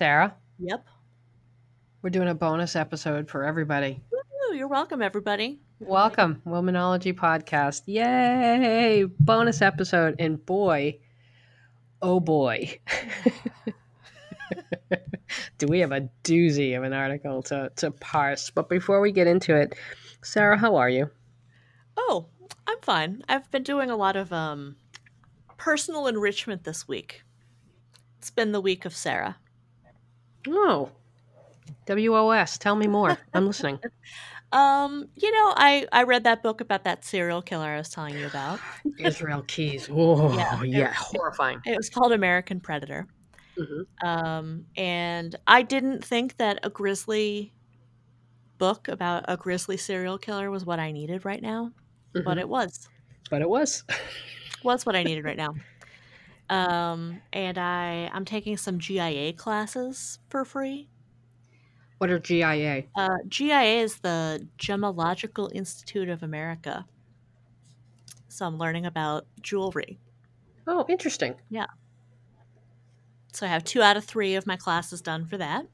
Sarah, Yep. we're doing a bonus episode for everybody. Woo, you're welcome, everybody. Welcome, Womanology Podcast. Yay! Bonus episode. And boy, oh boy. Do we have a doozy of an article to, to parse? But before we get into it, Sarah, how are you? Oh, I'm fine. I've been doing a lot of um, personal enrichment this week. It's been the week of Sarah. Oh, WOS. Tell me more. I'm listening. Um, you know, I I read that book about that serial killer I was telling you about. Israel Keyes. Oh, Yeah, yeah. it- horrifying. It was called American Predator. Mhm. Um, and I didn't think that a grisly book about a grisly serial killer was what I needed right now, but Mhm. it was. but it was. was what I needed right now. Um, and I I'm taking some GIA classes for free. What are GIA? Uh, GIA is the Gemological Institute of America. So I'm learning about jewelry. Oh, interesting. Yeah. So I have two out of three of my classes done for that,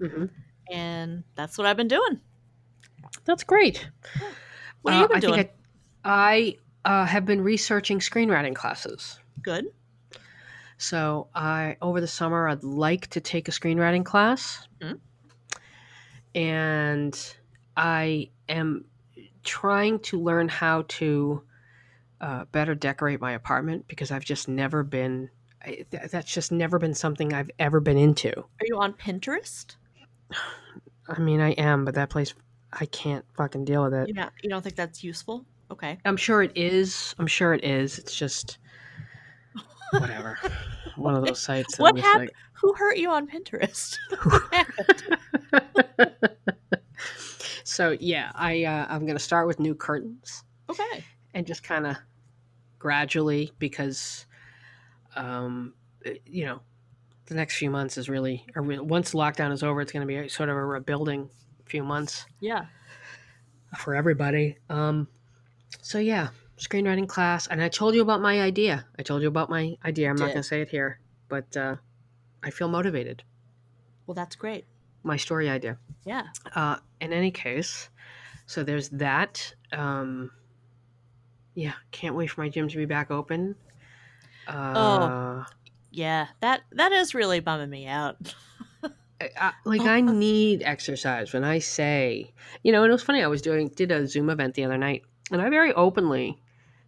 hmm and that's what I've been doing. That's great. What have you Uh, been I doing? Think I, I uh, have been researching screenwriting classes. Good. So I over the summer I'd like to take a screenwriting class, Mhm. and I am trying to learn how to uh, better decorate my apartment because I've just never been. I, th- that's just never been something I've ever been into. Are you on Pinterest? I mean, I am, but that place I can't fucking deal with it. You know, you don't think that's useful? Okay. I'm sure it is. I'm sure it is. It's just whatever. One of those sites. What I'm just happened? Who hurt you on Pinterest? so yeah, I uh, I'm gonna start with new curtains okay. and just kind of gradually because, um, you know, the next few months is really or re- once lockdown is over, it's gonna be a, sort of a rebuilding few months Yeah. for everybody. Um, so yeah, screenwriting class, and I told you about my idea. I told you about my idea. I'm not going to say it here, but uh, I feel motivated. Well, that's great. My story idea. Yeah. Uh, in any case, so there's that. Um, yeah, can't wait for my gym to be back open. Uh, Yeah. That that is really bumming me out. I, I, like I need exercise. When I say, you know, and it was funny. I was doing did a Zoom event the other night, and I very openly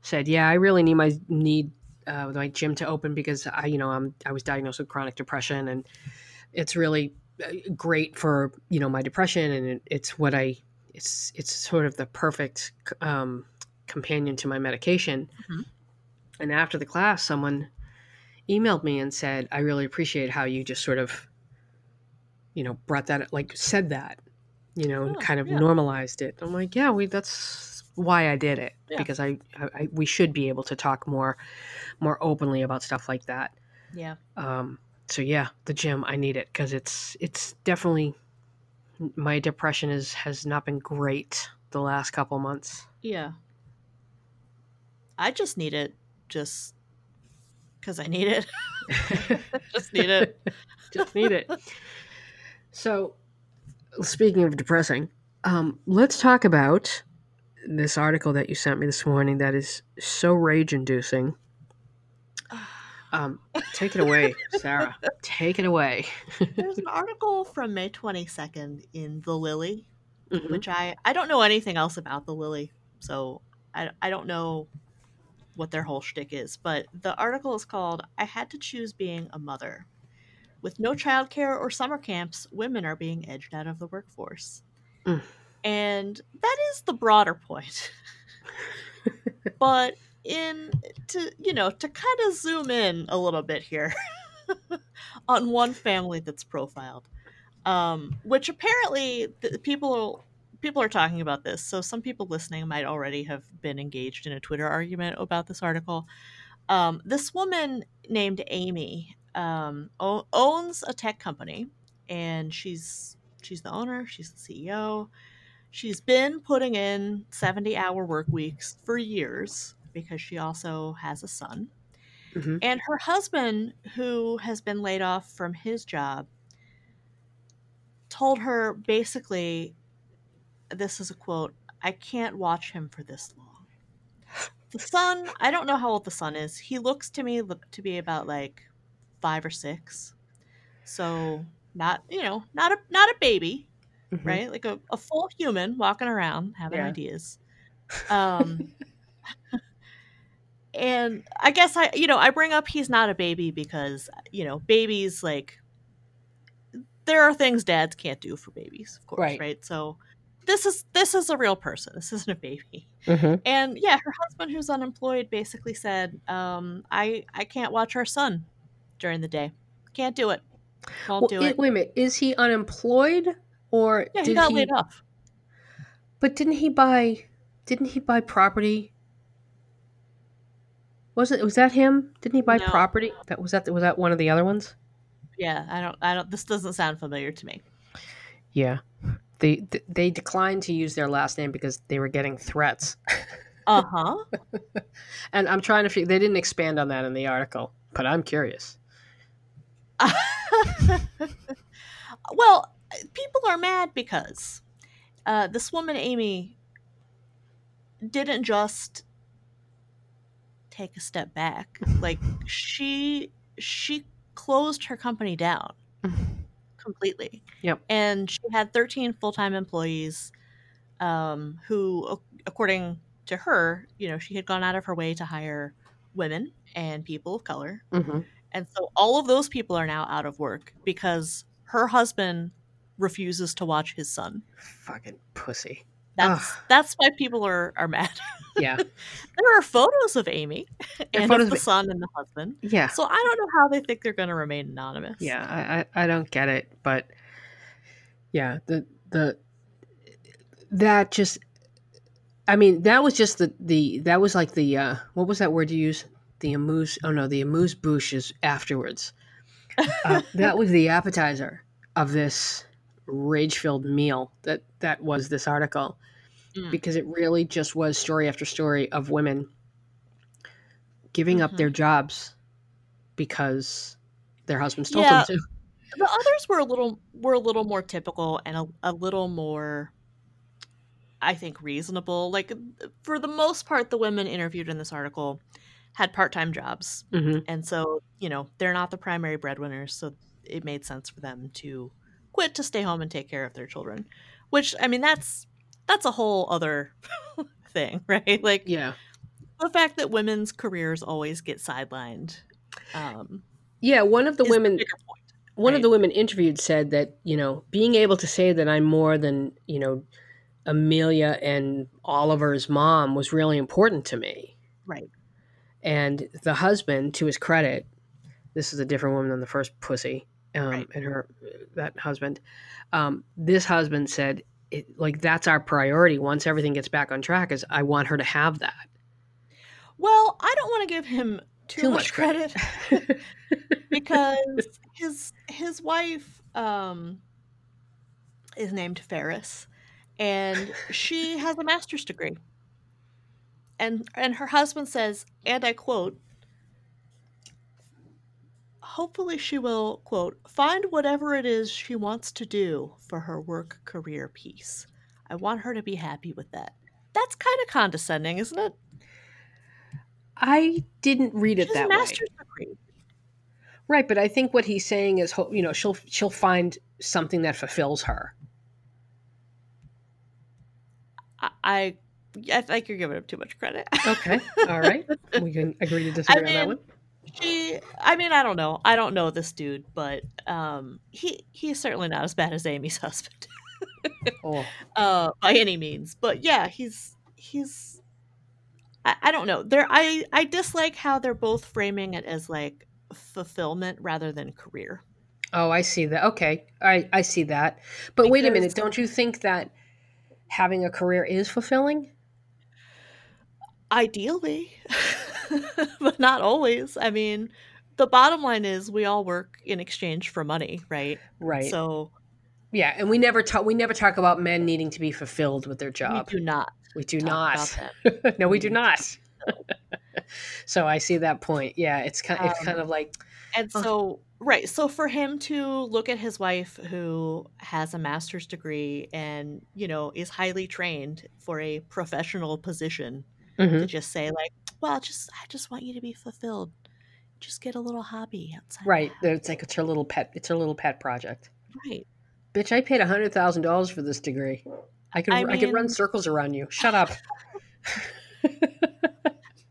said, "Yeah, I really need my need uh, my gym to open because I, you know, I'm I was diagnosed with chronic depression, and it's really uh, great for you know my depression, and it, it's what I it's it's sort of the perfect um, companion to my medication." Mhm. And after the class, someone emailed me and said, "I really appreciate how you just sort of." you know, brought that like said that, you know, and Oh, kind of yeah. normalized it. I'm like, yeah, we that's why I did it Yeah. because I, I, we should be able to talk more more openly about stuff like that. Yeah. Um, so yeah, the gym I need it because it's it's definitely my depression is has not been great the last couple months. Yeah. I just need it just because I need it. just need it. Just need it. So, speaking of depressing, um, let's talk about this article that you sent me this morning that is so rage inducing. Um, take it away, Sarah. Take it away. There's an article from May 22nd in The Lily, Mhm. which I I don't know anything else about The Lily, so I I don't know what their whole shtick is. But the article is called "I Had to Choose Being a Mother." With no childcare or summer camps, women are being edged out of the workforce, Mm. And that is the broader point. but in to you know to kind of zoom in a little bit here on one family that's profiled um, which apparently the people people are talking about this. So some people listening might already have been engaged in a twitter argument about this article. Um, this woman named amy um, o- owns a tech company and she's she's the owner she's the ceo she's been putting in 70 hour work weeks for years because she also has a son Mhm. and her husband who has been laid off from his job told her basically, this is a quote, I can't watch him for this long. The son, I don't know how old the son is. He looks to me to be about like five or six. So not you know, not a not a baby, Mhm. right? Like a, a full human walking around having Yeah. ideas. Um and I guess I you know, I bring up he's not a baby because, you know, babies like there are things dads can't do for babies, of course, Right. right? So this is this is a real person. This isn't a baby. Mhm. And yeah, her husband who's unemployed basically said, um, I I can't watch our son during the day. Can't do it. Won't Well, do it. wait a minute. Is he unemployed or Yeah, he got laid off. But didn't he buy? Didn't he buy property? Was it? Was that him? Didn't he buy No. property? That was that. Was that one of the other ones? Yeah, I don't I don't this doesn't sound familiar to me. Yeah. They they declined to use their last name because they were getting threats. Uh-huh. And I'm trying to figure. They didn't expand on that in the article, but I'm curious. well, people are mad because uh, this woman Amy didn't just take a step back. Like she she closed her company down completely. Yep. And she had 13 full-time employees um, who according to her, you know, she had gone out of her way to hire women and people of color hmm and so all of those people are now out of work because her husband refuses to watch his son. Fucking pussy. That's Ugh. that's why people are, are mad. Yeah. there are photos of Amy and of the of- son and the husband. Yeah. So I don't know how they think they're going to remain anonymous. Yeah. I, I I don't get it, but yeah, the the that just. I mean, that was just the the that was like the uh what was that word you use? The amuse. Oh no, the amuse bouche is afterwards. Uh, that was the appetizer of this rage-filled meal that that was this article Mm. because it really just was story after story of women giving up Mhm. their jobs because their husbands told Yeah. them to. The others were a little were a little more typical and a, a little more I think reasonable. Like for the most part the women interviewed in this article had part-time jobs. hmm And so, you know, they're not the primary breadwinners, so it made sense for them to quit to stay home and take care of their children. Which I mean that's that's a whole other thing, right? Like Yeah, the fact that women's careers always get sidelined. Um yeah. One of the women, point. one of the women interviewed said that you know being able to say that I'm more than you know Amelia and Oliver's mom was really important to me. Right. And the husband, to his credit, this is a different woman than the first pussy, um, Right. and her that husband. Um, this husband said, it, like that's our priority. Once everything gets back on track, is I want her to have that. Well, I don't want to give him too, Too much, much credit, credit. because his his wife um is named Ferris and she has a master's degree. And and her husband says, and I quote, hopefully she will quote find whatever it is she wants to do for her work career piece. I want her to be happy with that. That's kind of condescending, isn't it? I didn't read it that a way. degree. Right, but I think what he's saying is, you know, she'll she'll find something that fulfills her. I, I I think you're giving him too much credit. Okay, all right, we can agree to disagree on that one. She I mean, I don't know. I don't know this dude, but um he he's certainly not as bad as Amy's husband. Oh, uh by any means. But yeah, he's he's I, I don't know. There I I dislike how they're both framing it as like fulfillment rather than career. oh, I see that. Okay, I I see that. But wait a minute, don't you think that having a career is fulfilling? Ideally. but not always. I mean, the bottom line is we all work in exchange for money, right? Right. So yeah, and we never talk. We never talk about men needing to be fulfilled with their job. we do not We do talk not. no, we do not. so I see that point. Yeah, it's kind. It's Um, kind of like And Oh. so, right. So for him to look at his wife who has a master's degree and, you know, is highly trained for a professional position Mhm. to just say like, well, just I just want you to be fulfilled. Just get a little hobby outside. Right. It's like it's her little pet. It's her little pet project. Right. Bitch, I paid hundred thousand dollars for this degree. I could I I, could run circles around you. Shut up.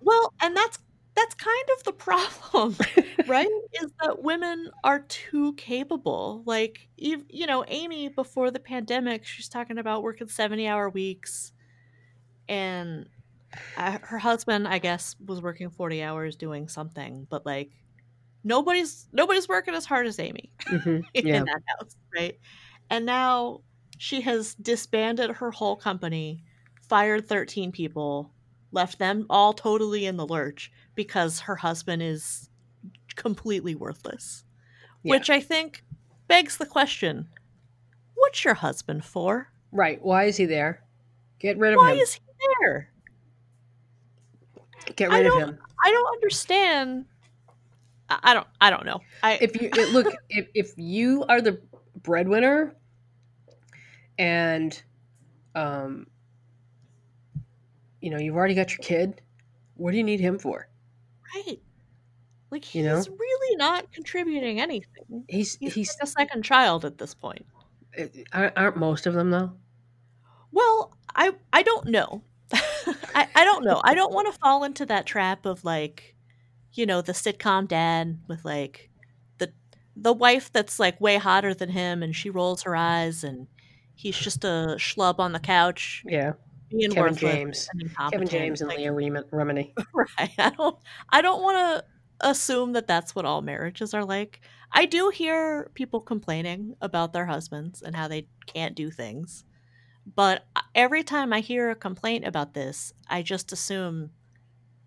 Well, and that's that's kind of the problem, right? Is that women are too capable. Like, you know, Amy before the pandemic, she's talking about working seventy-hour weeks, and uh, her husband, I guess, was working forty hours doing something. But like, nobody's nobody's working as hard as Amy hmm in that house, right? And now she has disbanded her whole company, fired 13 people, left them all totally in the lurch because her husband is completely worthless. Yeah. Which I think begs the question what's your husband for? Right. Why is he there? Get rid of Why him. is he there? Get rid of him. I don't understand. I I don't. I don't know. I If you it- look, if if you are the breadwinner, and, um, you know, you've already got your kid. What do you need him for? right. Like he's You know? really not contributing anything. He's He's, he's. like a second child at this point. aren't aren't most of them though? Well, I I don't know. I, I don't know. I don't want to fall into that trap of like, you know, the sitcom dad with like the the wife that's like way hotter than him and she rolls her eyes and he's just a schlub on the couch Yeah. Kevin worthless James. Kevin. James and Like, Leah Remini. right. I don't I don't want to assume that that's what all marriages are like. I do hear people complaining about their husbands and how they can't do things. But every time I hear a complaint about this, I just assume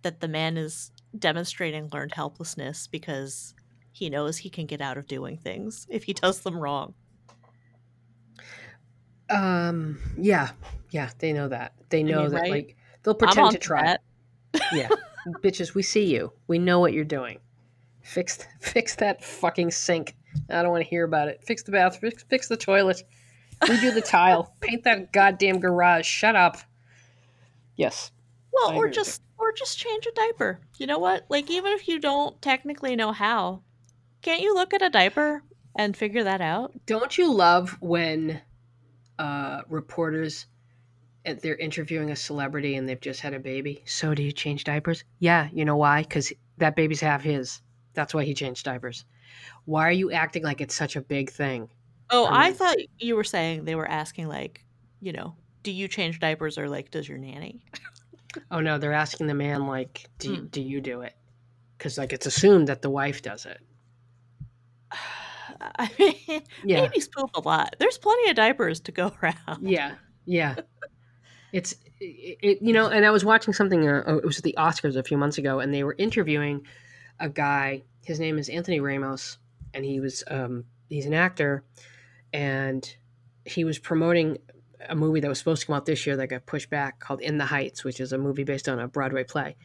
that the man is demonstrating learned helplessness because he knows he can get out of doing things if he does them wrong. Um. Yeah. Yeah. They know that. They know mean, that. right? Like they'll pretend to try. Yeah. Bitches, we see you. We know what you're doing. Fix fix that fucking sink. I don't want to hear about it. Fix the bath. Fix, fix the toilet. Redo the tile. Paint that goddamn garage. Shut up. Yes. Well, I or agree with just or just change a diaper. You know what? Like even if you don't technically know how, can't you look at a diaper and figure that out? Don't you love when uh, reporters uh, they're interviewing a celebrity and they've just had a baby? So do you change diapers? Yeah. You know why? Because that baby's half his. That's why he changed diapers. Why are you acting like it's such a big thing? Oh, I I thought you were saying they were asking like, you know, do you change diapers or like does your nanny? Oh no, they're asking the man like, "Do Hmm. do you do it?" Because like it's assumed that the wife does it. I mean, Yeah, babies poop a lot. There's plenty of diapers to go around. yeah, yeah. It's it, it, you know, and I was watching something. Uh, oh, it was at the Oscars a few months ago, and they were interviewing a guy. His name is Anthony Ramos, and he was um, he's an actor, and he was promoting a movie that was supposed to come out this year that got pushed back called In the Heights, which is a movie based on a Broadway play.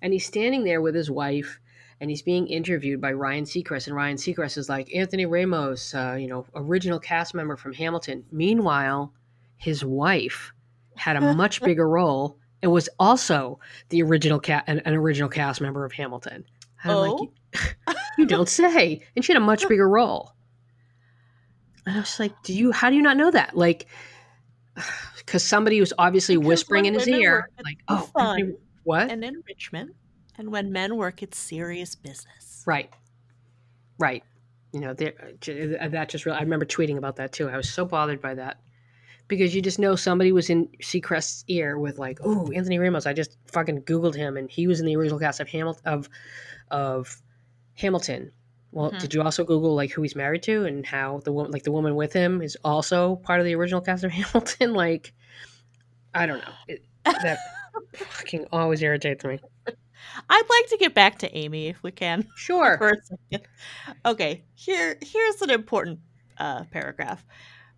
And he's standing there with his wife, and he's being interviewed by Ryan Seacrest, and Ryan Seacrest is like Anthony Ramos, uh, you know, original cast member from Hamilton. Meanwhile, his wife had a much bigger role and was also the original cat, an, an original cast member of Hamilton. And I'm Oh? like, you don't say. And she had a much bigger role. And I was like, do you? How do you not know that? Like, because somebody was obviously Because whispering in his ear, like, oh, fun. What? And enrichment. And when men work, it's serious business. Right. Right. You know, uh, uh, that just really, I remember tweeting about that too. I was so bothered by that because you just know somebody was in Seacrest's ear with like, oh, Anthony Ramos. I just fucking Googled him and he was in the original cast of Hamilton, of, of Hamilton. Well, Mhm. did you also Google like who he's married to and how the woman, like the woman with him is also part of the original cast of Hamilton? Like, I don't know. It, that fucking always irritates me. I'd like to get back to Amy if we can. Sure. for a second. Okay, here here's an important uh, paragraph.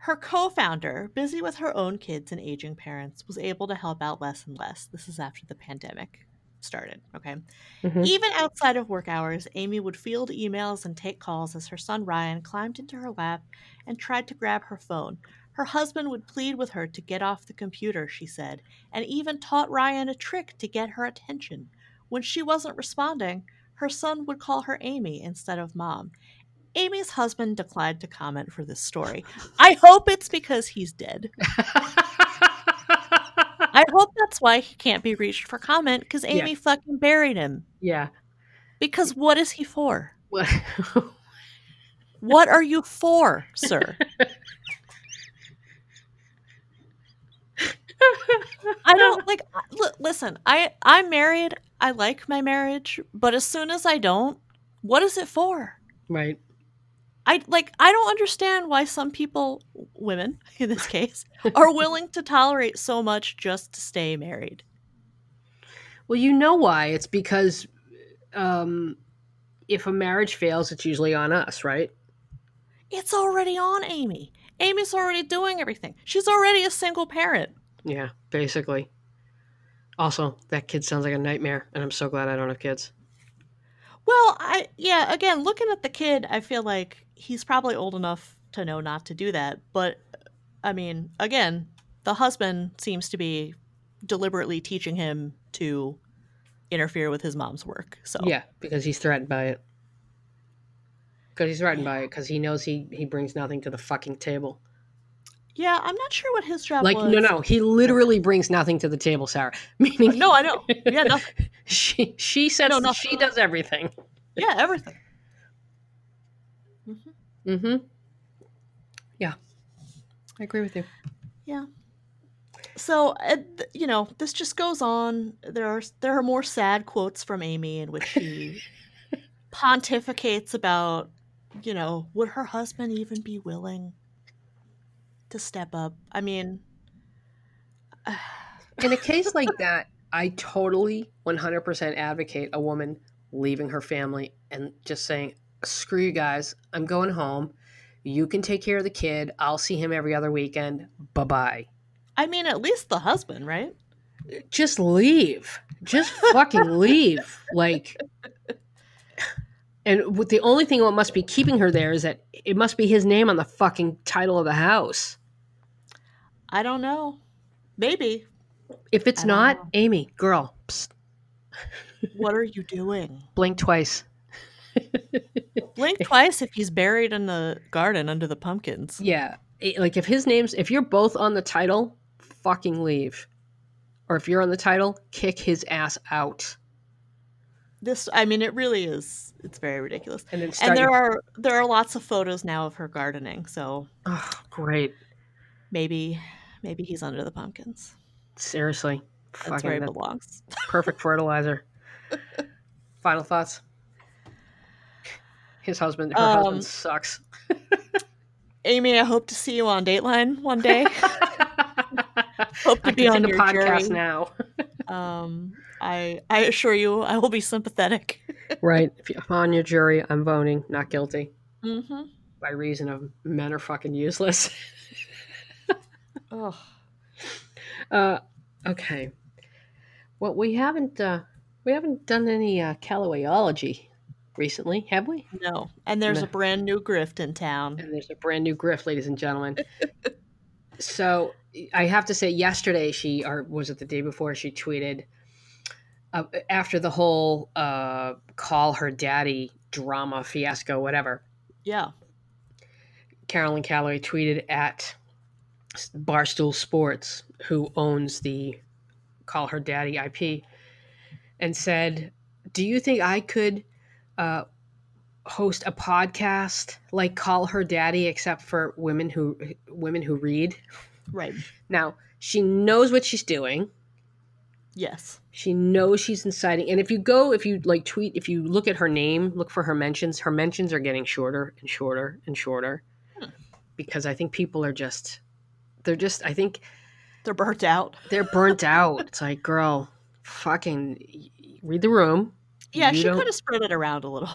Her co-founder, busy with her own kids and aging parents, was able to help out less and less. This is after the pandemic. Started. Okay. Mhm. Even outside of work hours, Amy would field emails and take calls as her son Ryan climbed into her lap and tried to grab her phone. Her husband would plead with her to get off the computer, she said, and even taught Ryan a trick to get her attention. When she wasn't responding, her son would call her Amy instead of mom. Amy's husband declined to comment for this story. I hope it's because he's dead. I hope that's why he can't be reached for comment because Yeah. Amy fucking buried him. yeah. Because what is he for? Well, What are you for, sir? I don't like l- listen, I I'm married. I like my marriage, but as soon as I don't, what is it for? right. I like I don't understand why some people, women in this case, are willing to tolerate so much just to stay married. Well, you know why? It's because um, if a marriage fails, it's usually on us, right? It's already on Amy. Amy's already doing everything. She's already a single parent. Yeah, basically. Also, that kid sounds like a nightmare, and I'm so glad I don't have kids. Well, I yeah, again, looking at the kid, I feel like he's probably old enough to know not to do that, but I mean, again, the husband seems to be deliberately teaching him to interfere with his mom's work. So Yeah, because he's threatened by it. Because he's threatened by it, because he knows he, he brings nothing to the fucking table. Yeah, I'm not sure what his job Like, was. no, no, he literally brings nothing to the table, Sarah. Meaning, No, I know. Yeah, nothing. she she says nothing. she does everything. Yeah, everything. Mm-hmm. Yeah, I agree with you. Yeah. So, uh, th- you know, this just goes on. There are there are more sad quotes from Amy in which she pontificates about, you know, would her husband even be willing to step up? I mean, In a case like that, I totally 100% advocate a woman leaving her family and just saying, screw you guys, I'm going home. You can take care of the kid. I'll see him every other weekend. Bye bye. I mean, at least the husband, right? Just leave. Just fucking leave. Like, and with the only thing what must be keeping her there is that it must be his name on the fucking title of the house. I don't know. Maybe. If it's not, know. Amy, girl, psst, What are you doing? blink twice. Blink twice if he's buried in the garden under the pumpkins. Yeah. it- like if his name's if you're both on the title, fucking leave. Or if you're on the title, kick his ass out. This, I mean, it really is. It's very ridiculous. And then And there your- are there are lots of photos now of her gardening, so oh, great. maybe maybe he's under the pumpkins. Seriously. That's Fucking where he belongs. perfect fertilizer. Final thoughts. His husband, her Um, husband sucks. Amy, I hope to see you on Dateline one day. hope to I be on your podcast jury. now. Um, I I assure you, I will be sympathetic. right. If I'm on your jury, I'm voting not guilty mm-hmm. by reason of men are fucking useless. Oh, Uh, okay. Well, we haven't uh, we haven't done any uh, Callowayology recently, have we? no. And there's No. a brand new grift in town. And there's a brand new grift, ladies and gentlemen. so I have to say, yesterday she, or was it the day before, she tweeted uh, after the whole uh, call her daddy drama fiasco, whatever. Yeah. Caroline Calloway tweeted at Barstool Sports, who owns the Call Her Daddy IP, and said, "Do you think I could uh, host a podcast like Call Her Daddy, except for women who women who read?" Right. Now she knows what she's doing. Yes. She knows she's inciting. And if you go, if you like tweet, if you look at her name, look for her mentions, her mentions are getting shorter and shorter and shorter Hmm. because I think people are just, they're just, I think They're burnt out. they're burnt out. It's like, girl, fucking read the room. Yeah, she could have spread it around a little.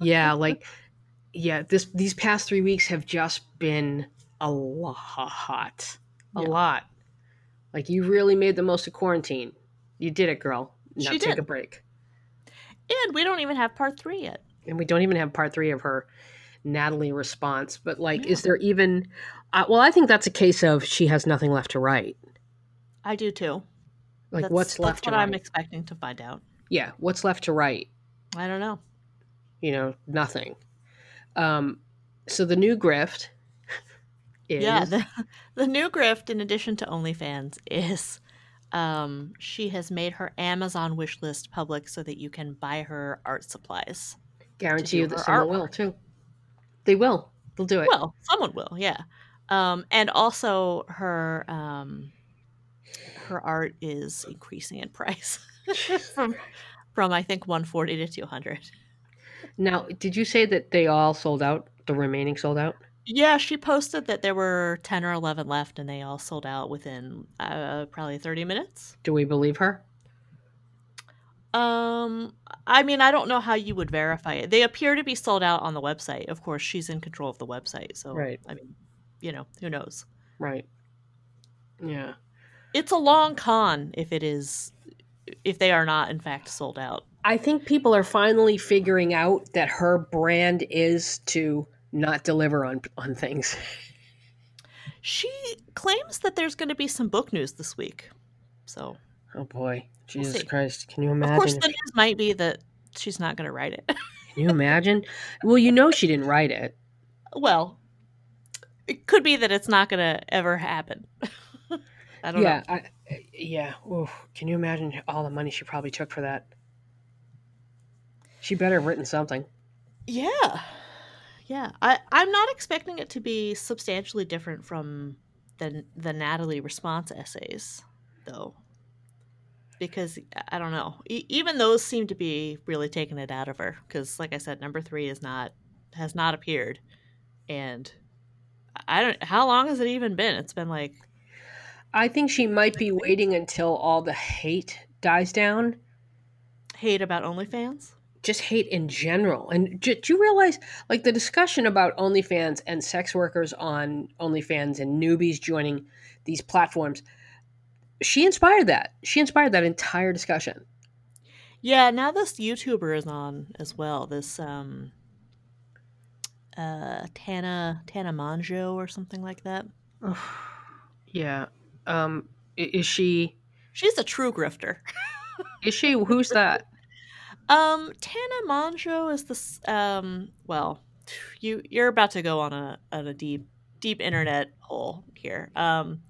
Yeah, like, yeah, this these past three weeks have just been a lot, a Yeah. lot. Like, you really made the most of quarantine. You did it, girl. not She take did. a break. And we don't even have part three yet. And we don't even have part three of her Natalie response. But like, Yeah. is there even? Uh, well, I think that's a case of she has nothing left to write. I do too. Like, That's- what's left That's what I'm expecting to find out. Yeah, what's left to write? I don't know. You know, nothing. Um, so the new grift is Yeah, the, the new grift, in addition to OnlyFans, is um, she has made her Amazon wish list public so that you can buy her art supplies. guarantee you that someone will too. They will. They'll do it. Well, someone will, yeah. Um, and also her um, her art is increasing in price from from I think 140 to 200. now, did you say that they all sold out? The remaining sold out? Yeah, she posted that there were 10 or 11 left and they all sold out within uh, probably 30 minutes. Do we believe her? Um, I mean, I don't know how you would verify it. They appear to be sold out on the website. Of course, she's in control of the website, so Right. I mean, you know, who knows? Right. Yeah. It's a long con if it is if they are not in fact sold out. I think people are finally figuring out that her brand is to not deliver on on things. She claims that there's going to be some book news this week. So, Oh boy, We'll Jesus. Christ! Can you imagine? of course the news might be that she's not going to write it. Can you imagine? well, you know she didn't write it. well, it could be that it's not going to ever happen. I don't yeah, know. I, yeah. Oof. Can you imagine all the money she probably took for that? She better have written something. Yeah. Yeah. I, I'm not expecting it to be substantially different from the the Natalie response essays, though. Because I don't know. E- even those seem to be really taking it out of her. Because, like I said, number three is not has not appeared, and I don't. How long has it even been? It's been like I think she might be waiting until all the hate dies down. hate about OnlyFans. Just hate in general. And do, do you realize, like, the discussion about OnlyFans and sex workers on OnlyFans and newbies joining these platforms? She inspired that. She inspired that entire discussion. Yeah, now this YouTuber is on as well. This um uh Tana Tana Mongeau or something like that. yeah. Um. Is she? She's a true grifter. Is she? Who's that? Um Tana Mongeau is this um well, you you're about to go on a on a deep deep internet hole here. Um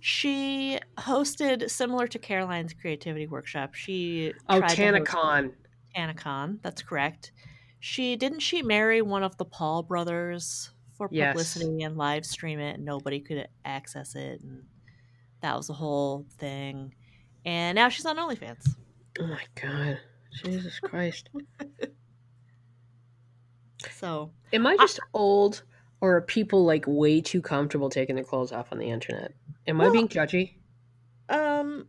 she hosted similar to Caroline's creativity workshop. She Oh, tried to Tana host- Khan. Anacon, that's correct. She didn't she marry one of the Paul brothers for Yes. publicity and live stream it and nobody could access it and that was the whole thing. And now she's on OnlyFans. Oh my god. Jesus Christ. So Am I just old, or are people like way too comfortable taking their clothes off on the internet? Am I being judgy? um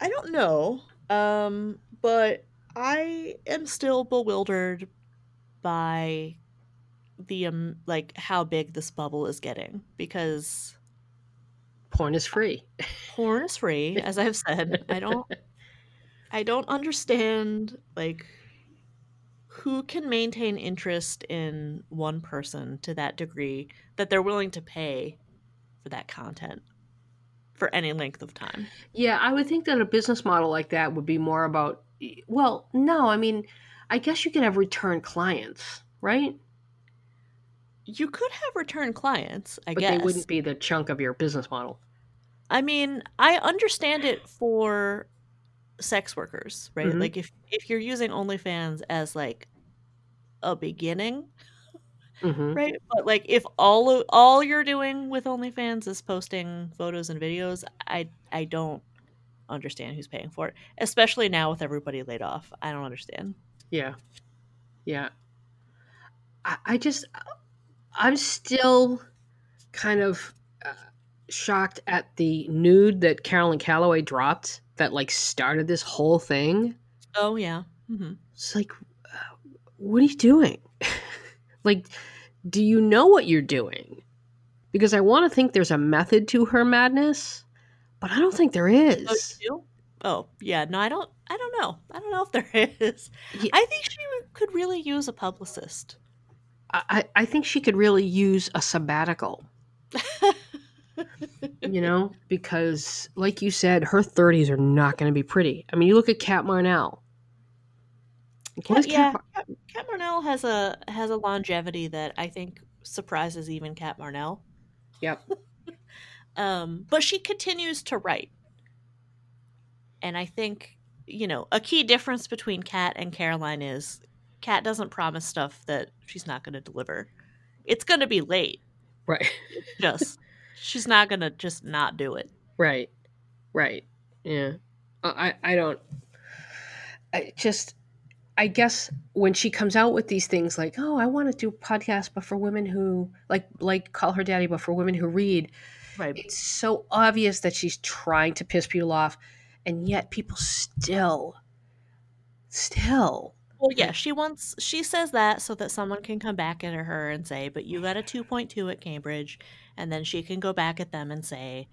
I don't know. Um but I am still bewildered by the um like how big this bubble is getting because Porn is free. porn is free as i've said i don't i don't understand like who can maintain interest in one person to that degree that they're willing to pay for that content for any length of time Yeah, I would think that a business model like that would be more about. Well, no, I mean, I guess you could have return clients, right? you could have return clients i But guess they wouldn't be the chunk of your business model. I mean i understand it for sex workers right? Mhm. like if if you're using onlyfans as like a beginning hmm right? But like if all of, all you're doing with onlyfans is posting photos and videos i i don't understand who's paying for it especially now with everybody laid off. I don't understand. Yeah, yeah. I, I just, I'm still kind of uh, shocked at the nude that Caroline Calloway dropped that like started this whole thing. oh yeah hmm It's like, uh, what are you doing? like, do you know what you're doing? Because I want to think there's a method to her madness, but I don't think there is. oh, is. do? Oh yeah, no, I don't. I don't know. I don't know if there is. Yeah. I think she could really use a publicist. I I think she could really use a sabbatical. you know, because like you said, her 30s are not going to be pretty. I mean, you look at Cat Marnell. Cat, yeah, Cat Mar- Cat, Marnell has a has a longevity that I think surprises even Cat Marnell. Yep. Um, but she continues to write, and I think you know a key difference between Cat and Caroline is Cat doesn't promise stuff that she's not going to deliver. It's going to be late. Right. Just she's not going to just not do it. Right. Right. Yeah. I I I don't I just I guess when she comes out with these things like, "Oh, I want to do a podcast but for women who like like call her daddy but for women who read." Right. It's so obvious that she's trying to piss people off and yet people still still Well, yeah, she wants she says that so that someone can come back at her and say, "But you got a 2.2 at Cambridge." And then she can go back at them and say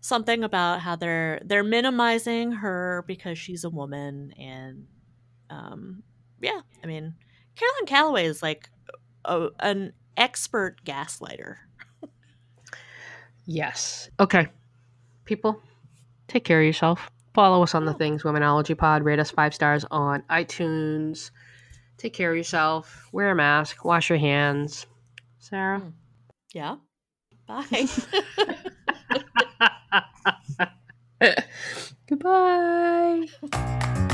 something about how they're they're minimizing her because she's a woman and um yeah, I mean, Caroline Calloway is like a, an expert gaslighter. Yes. Okay. People, take care of yourself. Follow us on the things Womenology Pod. Rate us five stars on iTunes. Take care of yourself. Wear a mask. Wash your hands. Sarah. Mm. Yeah. Bye. Goodbye.